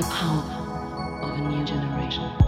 The power of a new generation.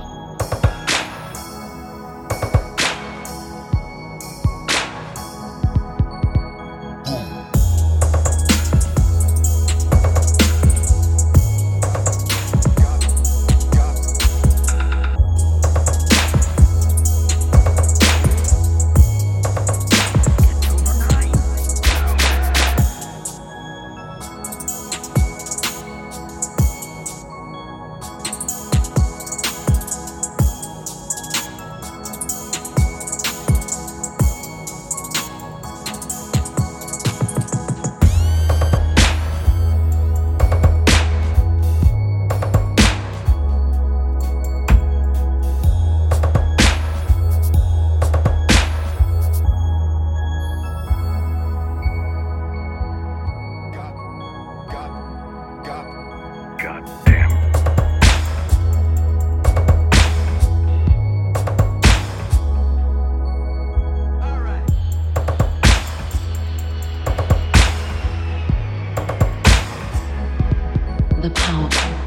the power.